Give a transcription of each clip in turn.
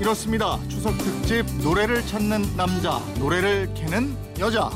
이렇습니다. 추석 특집 노래를 찾는 남자, 노래를 캐는 여자.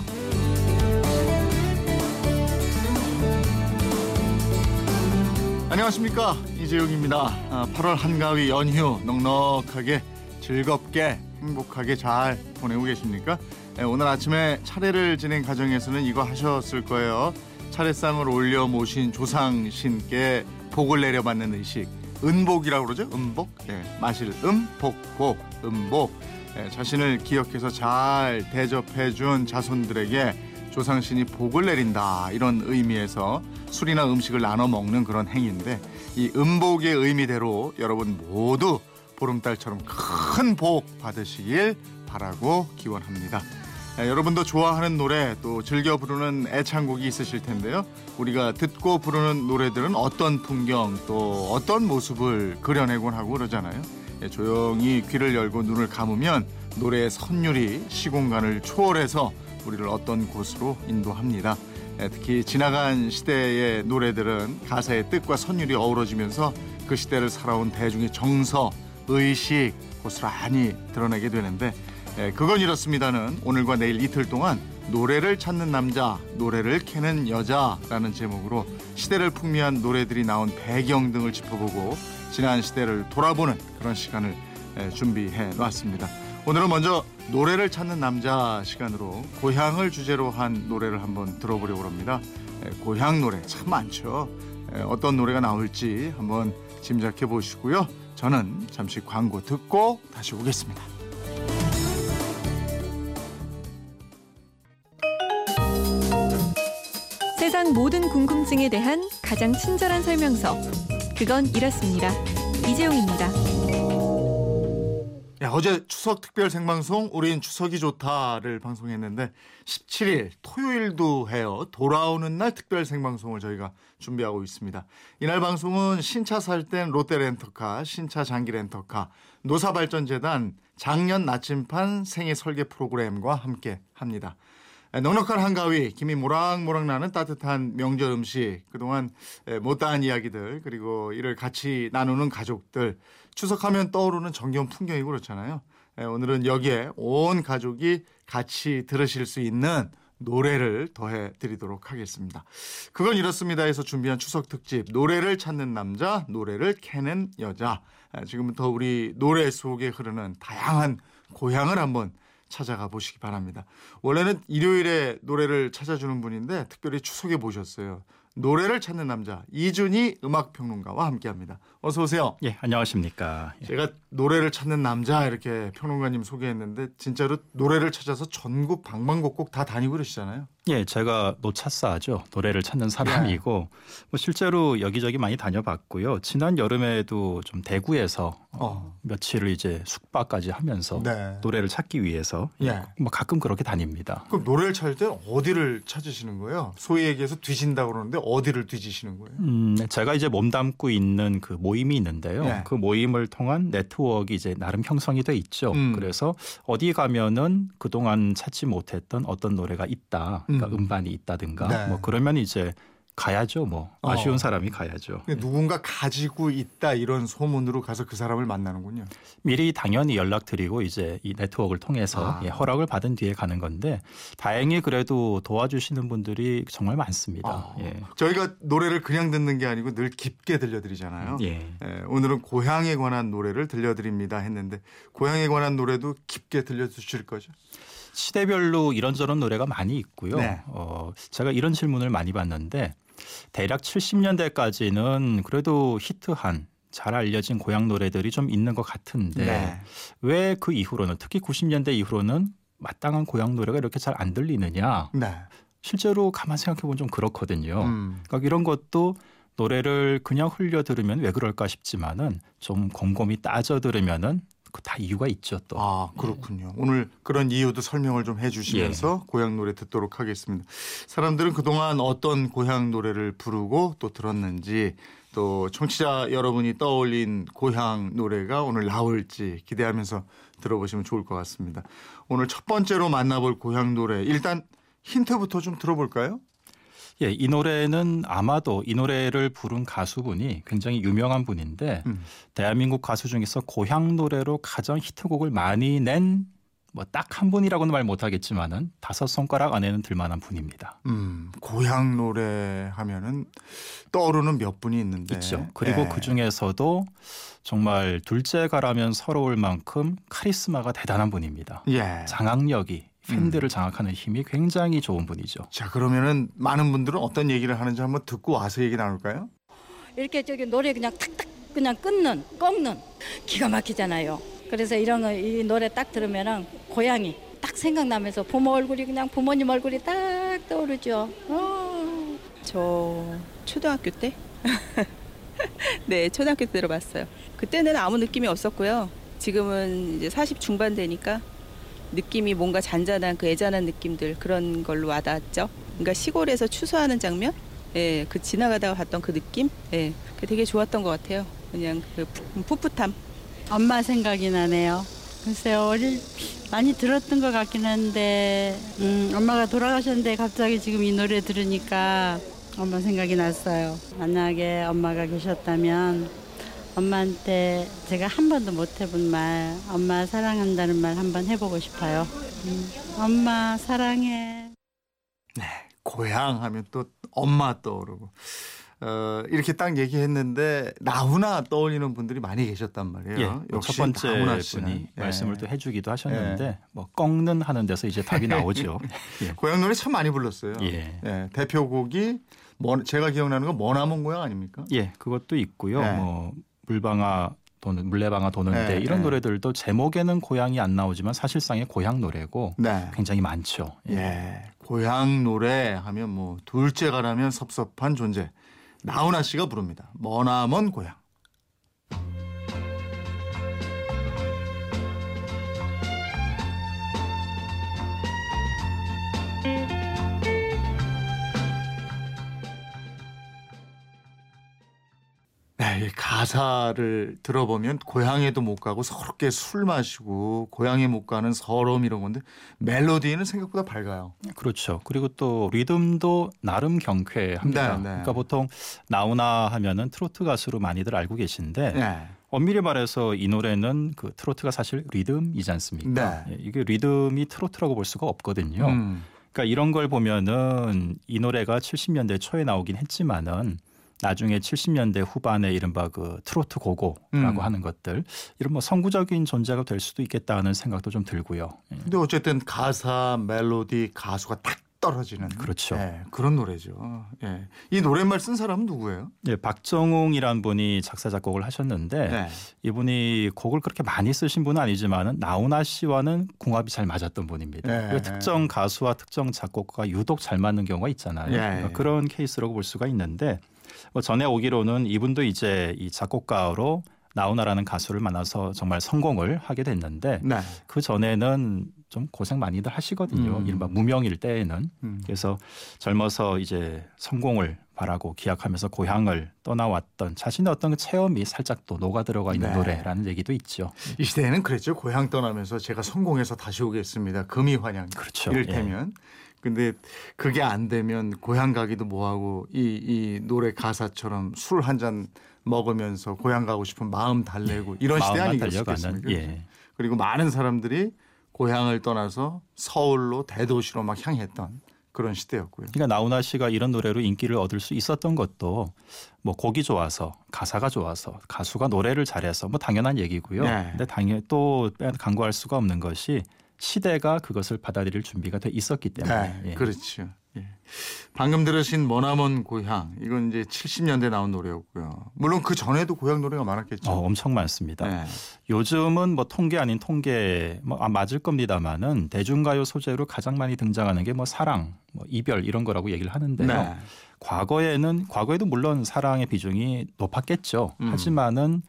안녕하십니까 이재용입니다. 8월 아, 한가위 연휴 넉넉하게 즐겁게 행복하게 잘 보내고 계십니까? 예, 오늘 아침에 차례를 지낸 가정에서는 이거 하셨을 거예요. 차례상을 올려 모신 조상 신께 복을 내려받는 의식. 은복이라고 그러죠? 은복. 예, 마실 음, 복, 복, 은복. 예, 자신을 기억해서 잘 대접해 준 자손들에게 조상신이 복을 내린다 이런 의미에서 술이나 음식을 나눠 먹는 그런 행위인데 이 음복의 의미대로 여러분 모두 보름달처럼 큰 복 받으시길 바라고 기원합니다. 예, 여러분도 좋아하는 노래 또 즐겨 부르는 애창곡이 있으실 텐데요. 우리가 듣고 부르는 노래들은 어떤 풍경 또 어떤 모습을 그려내곤 하고 그러잖아요. 예, 조용히 귀를 열고 눈을 감으면 노래의 선율이 시공간을 초월해서 우리를 어떤 곳으로 인도합니다. 예, 특히 지나간 시대의 노래들은 가사의 뜻과 선율이 어우러지면서 그 시대를 살아온 대중의 정서, 의식 고스란히 드러내게 되는데 예, 그건 이렇습니다는 오늘과 내일 이틀 동안 노래를 찾는 남자, 노래를 캐는 여자라는 제목으로 시대를 풍미한 노래들이 나온 배경 등을 짚어보고 지난 시대를 돌아보는 그런 시간을 예, 준비해 놨습니다. 오늘은 먼저 노래를 찾는 남자 시간으로 고향을 주제로 한 노래를 한번 들어보려고 합니다. 예, 고향 노래 참 많죠. 어떤 노래가 나올지 한번 짐작해 보시고요. 저는 잠시 광고 듣고 다시 오겠습니다. 세상 모든 궁금증에 대한 가장 친절한 설명서. 그건 이렇습니다. 이재용입니다. 야, 어제 추석 특별 생방송 우린 추석이 좋다를 방송했는데 17일 토요일도 해요. 돌아오는 날 특별 생방송을 저희가 준비하고 있습니다. 이날 방송은 신차 살 땐 롯데 렌터카, 신차 장기 렌터카, 노사발전재단 작년 나침판 생애 설계 프로그램과 함께 합니다. 넉넉한 한가위, 김이 모락모락 나는 따뜻한 명절 음식, 그동안 못다한 이야기들, 그리고 이를 같이 나누는 가족들, 추석하면 떠오르는 정겨운 풍경이고 그렇잖아요. 오늘은 여기에 온 가족이 같이 들으실 수 있는 노래를 더해 드리도록 하겠습니다. 그건 이렇습니다 해서 준비한 추석 특집 노래를 찾는 남자, 노래를 캐는 여자. 지금부터 우리 노래 속에 흐르는 다양한 고향을 한번 찾아가 보시기 바랍니다. 원래는 일요일에 노래를 찾아주는 분인데 특별히 추석에 모셨어요. 노래를 찾는 남자 이준희 음악평론가와 함께합니다. 어서 오세요. 예, 안녕하십니까. 예. 제가 노래를 찾는 남자 이렇게 평론가님 소개했는데 진짜로 노래를 찾아서 전국 방방곡곡 다 다니고 그러시잖아요. 예, 제가 노차사죠. 노래를 찾는 사람이고 네. 뭐 실제로 여기저기 많이 다녀봤고요. 지난 여름에도 좀 대구에서 어. 며칠을 이제 숙박까지 하면서 네. 노래를 찾기 위해서 예. 뭐 가끔 그렇게 다닙니다. 그럼 노래를 찾을 때 어디를 찾으시는 거예요? 소위 얘기해서 뒤진다 그러는데 어디를 뒤지시는 거예요? 음, 제가 이제 몸담고 있는 그 모임이 있는데요. 예. 그 모임을 통한 네트워크 이제 나름 형성이 돼 있죠. 음. 그래서 어디 가면은 그동안 찾지 못했던 어떤 노래가 있다. 그러니까 음. 반이 있다든가 네. 뭐 그러면 이제 가야죠. 뭐 어. 아쉬운 어. 사람이 가야죠. 누군가 가지고 있다 이런 소문으로 가서 그 사람을 만나는군요. 미리 당연히 연락드리고 이제 이 네트워크를 통해서 아. 예, 허락을 받은 뒤에 가는 건데 다행히 그래도 도와주시는 분들이 정말 많습니다. 아. 예. 저희가 노래를 그냥 듣는 게 아니고 늘 깊게 들려드리잖아요. 예. 예. 오늘은 고향에 관한 노래를 들려드립니다 했는데 고향에 관한 노래도 깊게 들려주실 거죠? 시대별로 이런저런 노래가 많이 있고요. 네. 어, 제가 이런 질문을 많이 받는데 대략 70년대까지는 그래도 히트한 잘 알려진 고향 노래들이 좀 있는 것 같은데 네. 왜그 이후로는 특히 90년대 이후로는 마땅한 고향 노래가 이렇게 잘 안 들리느냐. 네. 실제로 가만 생각해 보면 좀 그렇거든요. 음. 그러니까 이런 것도 노래를 그냥 흘려 들으면 왜 그럴까 싶지만은 좀 곰곰이 따져 들으면은 다 이유가 있죠 또. 아 그렇군요. 네. 오늘 그런 이유도 설명을 좀 해주시면서 예. 고향 노래 듣도록 하겠습니다. 사람들은 그동안 어떤 고향 노래를 부르고 또 들었는지 또 청취자 여러분이 떠올린 고향 노래가 오늘 나올지 기대하면서 들어보시면 좋을 것 같습니다. 오늘 첫 번째로 만나볼 고향 노래 일단 힌트부터 좀 들어볼까요? 예, 이 노래는 아마도 이 노래를 부른 가수분이 굉장히 유명한 분인데 음. 대한민국 가수 중에서 고향 노래로 가장 히트곡을 많이 낸 뭐 딱 한 분이라고는 말 못하겠지만은 다섯 손가락 안에는 들만한 분입니다. 음, 고향 노래 하면은 떠오르는 몇 분이 있는데 있죠. 그리고 예. 그 중에서도 정말 둘째가라면 서러울 만큼 카리스마가 대단한 분입니다. 예. 장악력이 팬들을 음. 장악하는 힘이 굉장히 좋은 분이죠. 자 그러면은 많은 분들은 어떤 얘기를 하는지 한번 듣고 와서 얘기 나눌까요? 이렇게 저기 노래 그냥 탁탁 그냥 끊는 꺾는 기가 막히잖아요. 그래서 이런 거, 이 노래 딱 들으면은 고향이 딱 생각나면서 부모 얼굴이 그냥 부모님 얼굴이 딱 떠오르죠. 어. 저 초등학교 때? 네, 초등학교 때 들어봤어요. 그때는 아무 느낌이 없었고요. 지금은 이제 40 중반 되니까 느낌이 뭔가 잔잔한 그 애잔한 느낌들 그런 걸로 와닿았죠. 그러니까 시골에서 추수하는 장면, 예, 그 지나가다가 봤던 그 느낌, 예, 그 되게 좋았던 것 같아요. 그냥 그 풋풋함. 엄마 생각이 나네요. 글쎄요, 어릴 많이 들었던 것 같긴 한데, 음, 엄마가 돌아가셨는데 갑자기 지금 이 노래 들으니까 엄마 생각이 났어요. 만약에 엄마가 계셨다면 엄마한테 제가 한 번도 못 해본 말, 엄마 사랑한다는 말 한 번 해보고 싶어요. 음, 엄마 사랑해. 네, 고향 하면 또 엄마 떠오르고. 어, 이렇게 딱 얘기했는데 나훈아 떠올리는 분들이 많이 계셨단 말이에요. 예, 뭐 역시 첫 번째 나훈아 분이 예. 말씀을 또 해주기도 하셨는데 예. 뭐 꺾는 하는 데서 이제 답이 나오죠. 예. 고향 노래 참 많이 불렀어요. 예. 예. 대표곡이 뭐 제가 기억나는 건 머나먼 고향 아닙니까? 예, 그것도 있고요. 예. 뭐 물방아 도는 물레방아 도는데 네, 이런 네. 노래들도 제목에는 고향이 안 나오지만 사실상의 고향 노래고 네. 굉장히 많죠. 예. 예. 고향 노래 하면 뭐 둘째가라면 섭섭한 존재. 나훈아 씨가 부릅니다. 머나먼 고향. 네, 가사를 들어보면 고향에도 못 가고 서럽게 술 마시고 고향에 못 가는 서러움 이런 건데 멜로디는 생각보다 밝아요. 그렇죠. 그리고 또 리듬도 나름 경쾌합니다. 네, 네. 그러니까 보통 나오나 하면은 트로트 가수로 많이들 알고 계신데 네. 엄밀히 말해서 이 노래는 그 트로트가 사실 리듬이지 않습니까? 네. 예, 이게 리듬이 트로트라고 볼 수가 없거든요. 음. 그러니까 이런 걸 보면은 이 노래가 70년대 초에 나오긴 했지만은 나중에 70년대 후반에 이른바 그 트로트 고고라고 음. 하는 것들 이런 뭐 선구적인 존재가 될 수도 있겠다는 생각도 좀 들고요. 예. 근데 어쨌든 가사, 멜로디, 가수가 딱 떨어지는 그렇죠. 예, 그런 노래죠. 예. 이 노랫말 쓴 사람은 누구예요? 예, 박정웅이란 분이 작사 작곡을 하셨는데 네. 이분이 곡을 그렇게 많이 쓰신 분은 아니지만은 나훈아 씨와는 궁합이 잘 맞았던 분입니다. 네. 특정 가수와 특정 작곡가가 유독 잘 맞는 경우가 있잖아요. 네. 그런 케이스라고 볼 수가 있는데 뭐 전에 오기로는 이분도 이제 이 작곡가로 나훈아라는 가수를 만나서 정말 성공을 하게 됐는데 네. 그 전에는 좀 고생 많이들 하시거든요. 음. 이른바 무명일 때에는 음. 그래서 젊어서 이제 성공을 바라고 기약하면서 고향을 떠나왔던 자신의 어떤 그 체험이 살짝 또 녹아 들어가 있는 네. 노래라는 얘기도 있죠. 이 시대에는 그랬죠. 고향 떠나면서 제가 성공해서 다시 오겠습니다. 금이 환영. 그렇죠. 이를테면 예. 근데 그게 안 되면 고향 가기도 뭐하고 이, 이 노래 가사처럼 술 한 잔 먹으면서 고향 가고 싶은 마음 달래고 이런 시대 아니겠습니까? 예. 그리고 많은 사람들이 고향을 떠나서 서울로 대도시로 막 향했던 그런 시대였고요. 그러니까 나훈아 씨가 이런 노래로 인기를 얻을 수 있었던 것도 뭐 곡이 좋아서 가사가 좋아서 가수가 노래를 잘해서 뭐 당연한 얘기고요. 네. 근데 당연 또 간과할 수가 없는 것이 시대가 그것을 받아들일 준비가 돼 있었기 때문에. 네, 예. 그렇죠. 예. 방금 들으신 머나먼 고향 이건 이제 70년대 나온 노래였고요. 물론 그 전에도 고향 노래가 많았겠죠. 어, 엄청 많습니다. 네. 요즘은 뭐 통계 아닌 통계 뭐 아, 맞을 겁니다만은 대중가요 소재로 가장 많이 등장하는 게 뭐 사랑, 뭐 이별 이런 거라고 얘기를 하는데요. 네. 과거에는 과거에도 물론 사랑의 비중이 높았겠죠. 음. 하지만은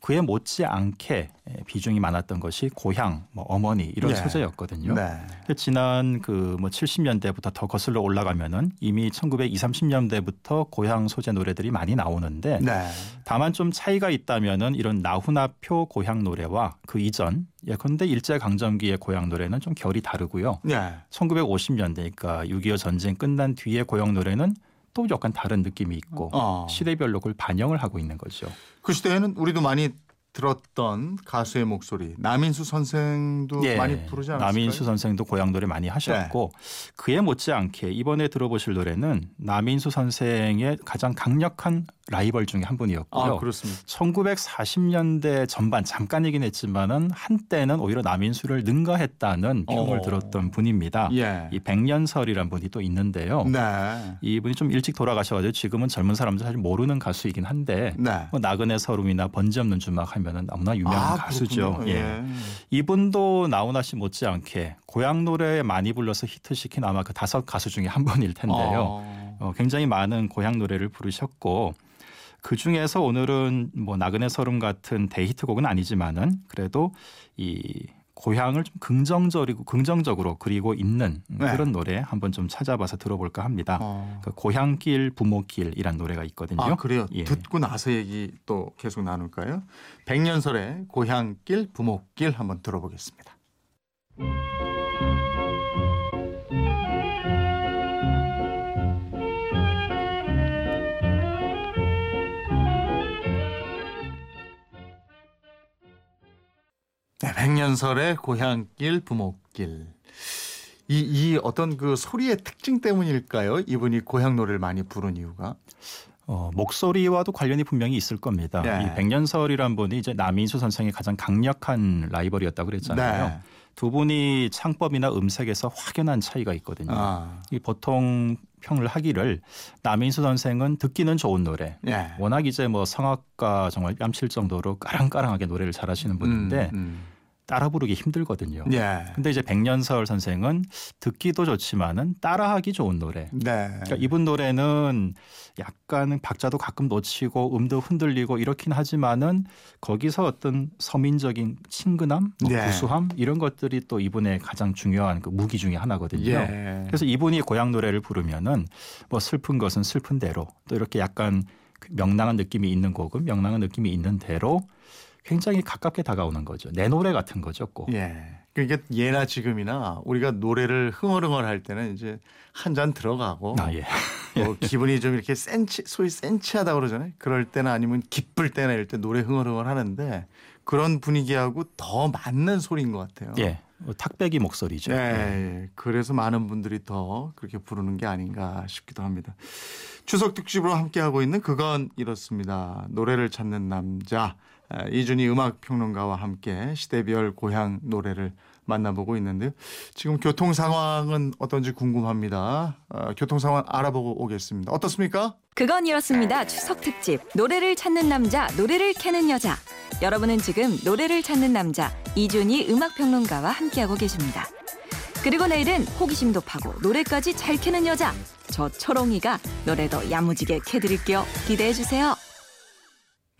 그에 못지않게 비중이 많았던 것이 고향, 뭐 어머니 이런 네. 소재였거든요. 네. 지난 그 뭐 70년대부터 더 거슬러 올라가면은 이미 1920, 30년대부터 고향 소재 노래들이 많이 나오는데 네. 다만 좀 차이가 있다면은 이런 나훈아표 고향 노래와 그 이전 예컨대 일제 강점기의 고향 노래는 좀 결이 다르고요. 네. 1950년대 그러니까 6.25 전쟁 끝난 뒤의 고향 노래는 또 약간 다른 느낌이 있고 어. 시대별로 그걸 반영을 하고 있는 거죠. 그 시대에는 우리도 많이 들었던 가수의 목소리 남인수 선생도 예, 많이 부르지 않았을까요? 남인수 선생도 고향 노래 많이 하셨고 그에 못지않게 이번에 들어보실 노래는 남인수 선생의 가장 강력한 라이벌 중에 한 분이었고요. 아 그렇습니다. 1940년대 전반 잠깐이긴 했지만은 한때는 오히려 남인수를 능가했다는 평을 어. 들었던 분입니다. 예. 이 백년설이란 분이 또 있는데요. 네. 이분이 좀 일찍 돌아가셔가지고 지금은 젊은 사람들 사실 모르는 가수이긴 한데 네. 뭐 나그네 서름이나 번지 없는 주막 하면은 너무나 유명한 아, 가수죠. 그렇군요. 예. 이분도 나훈아 씨 못지않게 고향 노래 많이 불러서 히트시킨 아마 그 다섯 가수 중에 한 분일 텐데요. 어. 어, 굉장히 많은 고향 노래를 부르셨고 그 중에서 오늘은 뭐 나그네 서름 같은 대히트곡은 아니지만은 그래도 이 고향을 좀 긍정적이고 긍정적으로 그리고 있는 네. 그런 노래 한번 좀 찾아봐서 들어볼까 합니다. 어. 그 고향길 부모길이란 노래가 있거든요. 아 그래요. 예. 듣고 나서 얘기 또 계속 나눌까요? 백년설의 고향길 부모길 한번 들어보겠습니다. 네, 백년설의 고향길 부모길. 이, 이 어떤 그 소리의 특징 때문일까요? 이분이 고향 노래를 많이 부른 이유가. 어, 목소리와도 관련이 분명히 있을 겁니다. 네. 이 백년설이란 분이 이제 남인수 선생의 가장 강력한 라이벌이었다고 그랬잖아요. 네. 두 분이 창법이나 음색에서 확연한 차이가 있거든요. 아, 이 보통 평을 하기를 남인수 선생은 듣기는 좋은 노래. 예. 워낙 이제 뭐 성악가 정말 뺨칠 정도로 까랑까랑하게 노래를 잘하시는 분인데 음, 따라 부르기 힘들거든요. 음. 예. 근데 이제 백년설 선생은 듣기도 좋지만은 따라하기 좋은 노래. 네. 그러니까 이분 노래는 약간 박자도 가끔 놓치고 음도 흔들리고 이렇긴 하지만은 거기서 어떤 서민적인 친근함, 뭐 네. 구수함 이런 것들이 또 이분의 가장 중요한 그 무기 중에 하나거든요. 예. 그래서 이분이 고향 노래를 부르면은 뭐 슬픈 것은 슬픈 대로 또 이렇게 약간 그 명랑한 느낌이 있는 곡은 명랑한 느낌이 있는 대로 굉장히 가깝게 다가오는 거죠. 내 노래 같은 거죠, 꼭. 예. 그러니까 예나 지금이나 우리가 노래를 흥얼흥얼 할 때는 이제 한 잔 들어가고 아 예. 뭐 기분이 좀 이렇게 센치 소위 센치하다 그러잖아요. 그럴 때나 아니면 기쁠 때나 이럴 때 노래 흥얼흥얼 하는데 그런 분위기하고 더 맞는 소리인 것 같아요. 예. 뭐 탁배기 목소리죠. 예, 예. 예. 그래서 많은 분들이 더 그렇게 부르는 게 아닌가 싶기도 합니다. 추석 특집으로 함께 하고 있는 그건 이렇습니다. 노래를 찾는 남자 에, 이준희 음악 평론가와 함께 시대별 고향 노래를 만나보고 있는데요. 지금 교통 상황은 어떤지 궁금합니다. 어, 교통 상황 알아보고 오겠습니다. 어떻습니까? 그건 이렇습니다. 추석 특집 노래를 찾는 남자, 노래를 캐는 여자. 여러분은 지금 노래를 찾는 남자 이준희 음악 평론가와 함께하고 계십니다. 그리고 내일은 호기심도 파고 노래까지 잘 캐는 여자 저 초롱이가 노래도 야무지게 캐드릴게요. 기대해 주세요.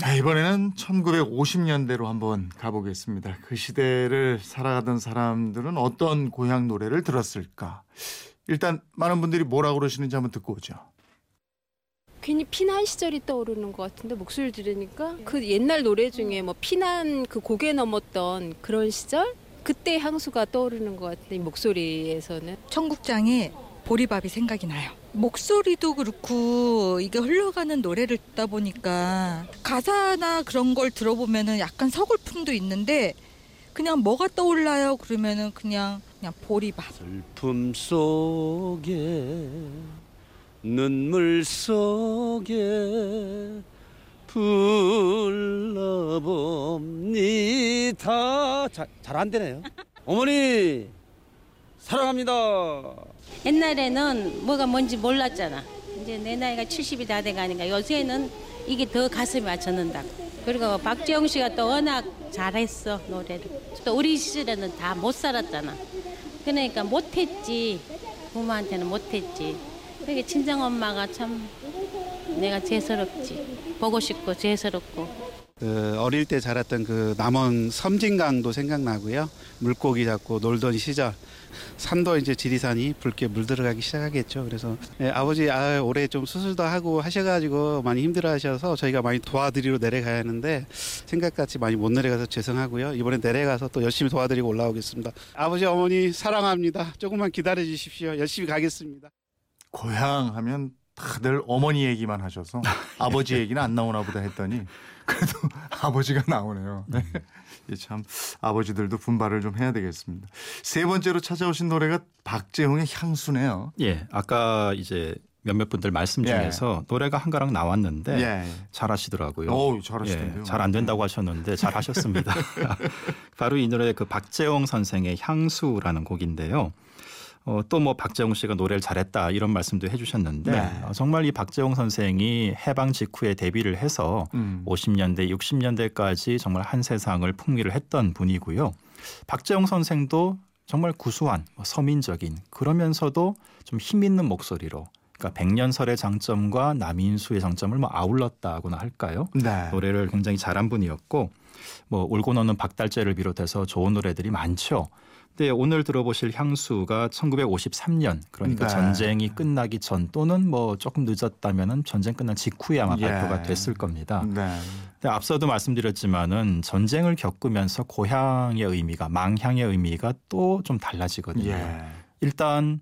네, 이번에는 1950년대로 한번 가보겠습니다. 그 시대를 살아가던 사람들은 어떤 고향 노래를 들었을까? 일단 많은 분들이 뭐라고 그러시는지 한번 듣고 오죠. 괜히 피난 시절이 떠오르는 것 같은데 목소리를 들으니까 그 옛날 노래 중에 뭐 피난 그 고개 넘었던 그런 시절 그때 향수가 떠오르는 것 같은데 이 목소리에서는 청국장에 보리밥이 생각이 나요. 목소리도 그렇고 이게 흘러가는 노래를 듣다 보니까 가사나 그런 걸 들어보면은 약간 서글픔도 있는데 그냥 뭐가 떠올라요? 그러면은 그냥 그냥 보리밥. 슬픔 속에 눈물 속에 불러봅니다. 잘안 되네요. 어머니 사랑합니다. 옛날에는 뭐가 뭔지 몰랐잖아. 이제 내 나이가 70이 다 돼가니까 요새는 이게 더 가슴이 맞췄는다. 그리고 박지영 씨가 또 워낙 잘했어 노래를. 또 우리 시절에는 다 못 살았잖아. 그러니까 못했지. 부모한테는 못했지. 그게 친정 엄마가 참 내가 죄스럽지. 보고 싶고 죄스럽고. 그 어릴 때 자랐던 그 남원 섬진강도 생각나고요. 물고기 잡고 놀던 시절. 산도 이제 지리산이 붉게 물들어가기 시작하겠죠. 그래서 예, 아버지 아, 올해 좀 수술도 하고 하셔가지고 많이 힘들어하셔서 저희가 많이 도와드리러 내려가야 하는데 생각같이 많이 못 내려가서 죄송하고요. 이번에 내려가서 또 열심히 도와드리고 올라오겠습니다. 아버지 어머니 사랑합니다. 조금만 기다려 주십시오. 열심히 가겠습니다. 고향 하면 다들 어머니 얘기만 하셔서 아버지 얘기는 안 나오나 보다 했더니 그래도 아버지가 나오네요. 네. 참 아버지들도 분발을 좀 해야 되겠습니다. 세 번째로 찾아오신 노래가 박재홍의 향수네요. 예, 아까 이제 몇몇 분들 말씀 예. 중에서 노래가 한 가락 나왔는데 예. 잘하시더라고요. 잘하시던데요. 잘안 된다고 하셨는데 잘 하셨습니다. 바로 이 노래 그 박재홍 선생의 향수라는 곡인데요. 어, 또뭐 박재홍 씨가 노래를 잘했다 이런 말씀도 해주셨는데 네. 어, 정말 이 박재홍 선생이 해방 직후에 데뷔를 해서 음. 50년대, 60년대까지 정말 한 세상을 풍미를 했던 분이고요. 박재홍 선생도 정말 구수한 뭐 서민적인 그러면서도 좀 힘 있는 목소리로 그러니까 백년설의 장점과 남인수의 장점을 뭐 아울렀다고나 할까요? 네. 노래를 굉장히 잘한 분이었고 뭐 울고 노는 박달재를 비롯해서 좋은 노래들이 많죠. 근데 오늘 들어보실 향수가 1953년 그러니까 네. 전쟁이 끝나기 전 또는 뭐 조금 늦었다면은 전쟁 끝난 직후에 아마 예. 발표가 됐을 겁니다. 네. 근데 앞서도 말씀드렸지만은 전쟁을 겪으면서 고향의 의미가 망향의 의미가 또 좀 달라지거든요. 예. 일단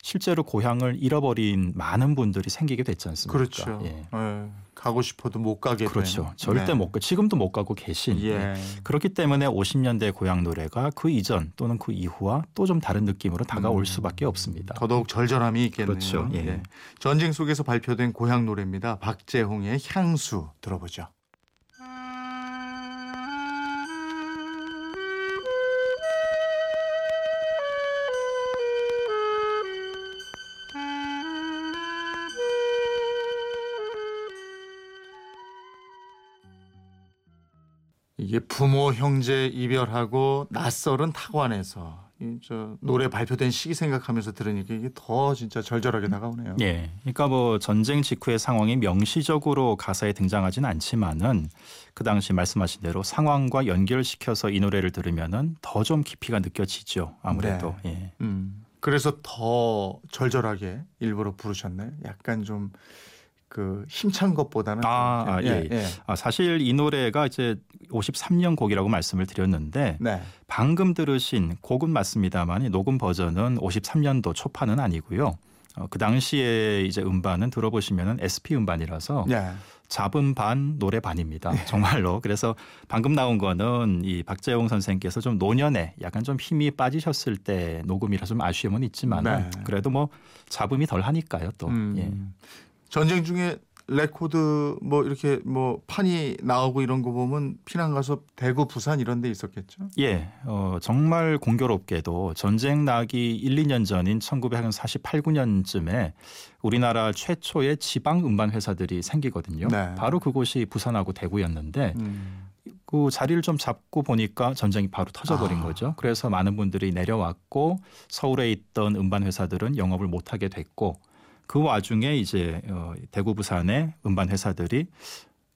실제로 고향을 잃어버린 많은 분들이 생기게 됐지 않습니까? 그렇죠. 예. 예. 가고 싶어도 못 가게 그렇죠. 되는. 절대 네. 못 가. 지금도 못 가고 계신. 예. 네. 그렇기 때문에 50년대 고향 노래가 그 이전 또는 그 이후와 또 좀 다른 느낌으로 다가올 음. 수밖에 없습니다. 더더욱 절절함이 있겠네요. 그렇죠. 예. 전쟁 속에서 발표된 고향 노래입니다. 박재홍의 향수 들어보죠. 이게 부모 형제 이별하고 낯설은 타관에서 이저 노래 발표된 시기 생각하면서 들으니까 이게 더 진짜 절절하게 다가오네요. 예. 그러니까 뭐 전쟁 직후의 상황이 명시적으로 가사에 등장하진 않지만은 그 당시 말씀하신 대로 상황과 연결시켜서 이 노래를 들으면은 더 좀 깊이가 느껴지죠. 아무래도. 예. 음. 그래서 더 절절하게 일부러 부르셨나요? 약간 좀 그 힘찬 것보다는 아, 좀 아, 이렇게- 예. 아, 사실 이 노래가 이제 53년 곡이라고 말씀을 드렸는데 네. 방금 들으신 곡은 맞습니다만 녹음 버전은 53년도 초판은 아니고요. 어, 그 당시에 이제 음반은 들어보시면은 SP 음반이라서 네. 잡음 반 노래 반입니다. 정말로. 그래서 방금 나온 거는 이 박재홍 선생께서 좀 노년에 약간 좀 힘이 빠지셨을 때 녹음이라 좀 아쉬움은 있지만 네. 은 그래도 뭐 잡음이 덜 하니까요 또. 음. 예. 전쟁 중에 레코드 뭐 이렇게 뭐 판이 나오고 이런 거 보면 피난 가서 대구, 부산 이런 데 있었겠죠? 예, 어, 정말 공교롭게도 전쟁 나기 1, 2년 전인 1948, 9년쯤에 우리나라 최초의 지방 음반 회사들이 생기거든요. 네. 바로 그곳이 부산하고 대구였는데 음. 그 자리를 좀 잡고 보니까 전쟁이 바로 터져버린 아. 거죠. 그래서 많은 분들이 내려왔고 서울에 있던 음반 회사들은 영업을 못하게 됐고 그 와중에 이제 어, 대구 부산의 음반 회사들이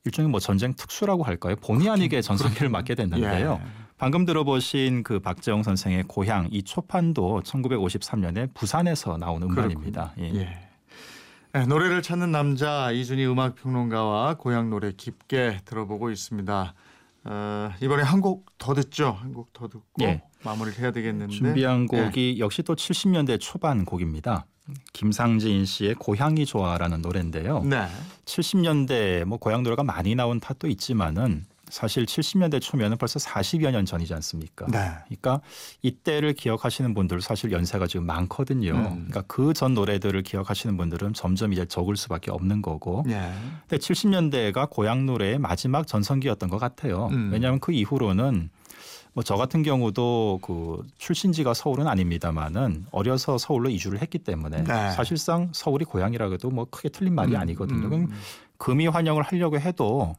일종의 뭐 전쟁 특수라고 할까요? 본의 아니게 전성기를 맞게 됐는데요. 예. 방금 들어보신 그 박재홍 선생의 고향 이 초판도 1953년에 부산에서 나온 음반입니다. 예. 예. 네, 노래를 찾는 남자 이준희 음악 평론가와 고향 노래 깊게 들어보고 있습니다. 어, 이번에 한 곡 더 듣죠. 한 곡 더 듣고 예. 마무리를 해야 되겠는데 준비한 예. 곡이 역시 또 70년대 초반 곡입니다. 김상진 씨의 고향이 좋아라는 노래인데요. 네. 70년대 뭐 고향 노래가 많이 나온 탓도 있지만은 사실 70년대 초면은 벌써 40여 년 전이지 않습니까? 네. 그러니까 이때를 기억하시는 분들 사실 연세가 지금 많거든요. 음. 그러니까 그 전 노래들을 기억하시는 분들은 점점 이제 적을 수밖에 없는 거고. 예. 근데 70년대가 고향 노래의 마지막 전성기였던 것 같아요. 음. 왜냐하면 그 이후로는 뭐 저 같은 경우도 그 출신지가 서울은 아닙니다만은 어려서 서울로 이주를 했기 때문에 네. 사실상 서울이 고향이라고 해도 뭐 크게 틀린 말이 음, 아니거든요. 음, 그럼 금이 환영을 하려고 해도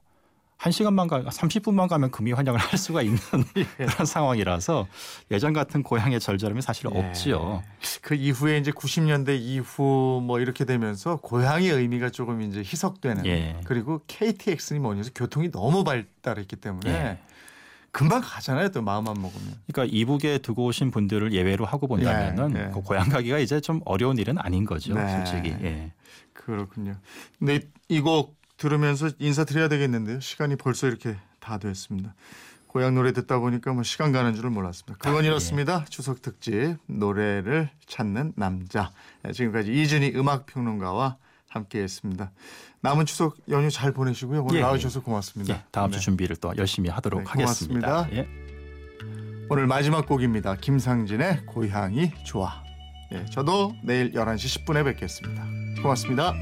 한 시간만 가, 30분만 가면 금이 환영을 할 수가 있는 그런 상황이라서 예전 같은 고향의 절절함이 사실 예. 없지요. 그 이후에 이제 90년대 이후 뭐 이렇게 되면서 고향의 의미가 조금 이제 희석되는 예. 그리고 KTX니 뭐니 해서 교통이 너무 발달했기 때문에 예. 금방 가잖아요. 또 마음만 먹으면. 그러니까 이북에 두고 오신 분들을 예외로 하고 본다면은 예, 예. 그 고향 가기가 이제 좀 어려운 일은 아닌 거죠, 네. 솔직히. 예. 그렇군요. 근데 이 곡 들으면서 인사드려야 되겠는데요. 시간이 벌써 이렇게 다 됐습니다. 고향 노래 듣다 보니까 뭐 시간 가는 줄을 몰랐습니다. 그건 아, 예. 이렇습니다. 추석 특집 노래를 찾는 남자. 네, 지금까지 이준희 음악 평론가와 함께했습니다. 남은 추석 연휴 잘 보내시고요. 오늘 예, 나와주셔서 고맙습니다. 예, 다음 네. 주 준비를 또 열심히 하도록 네, 하겠습니다. 고맙습니다. 예. 오늘 마지막 곡입니다. 김상진의 고향이 좋아. 예, 저도 내일 11시 10분에 뵙겠습니다. 고맙습니다.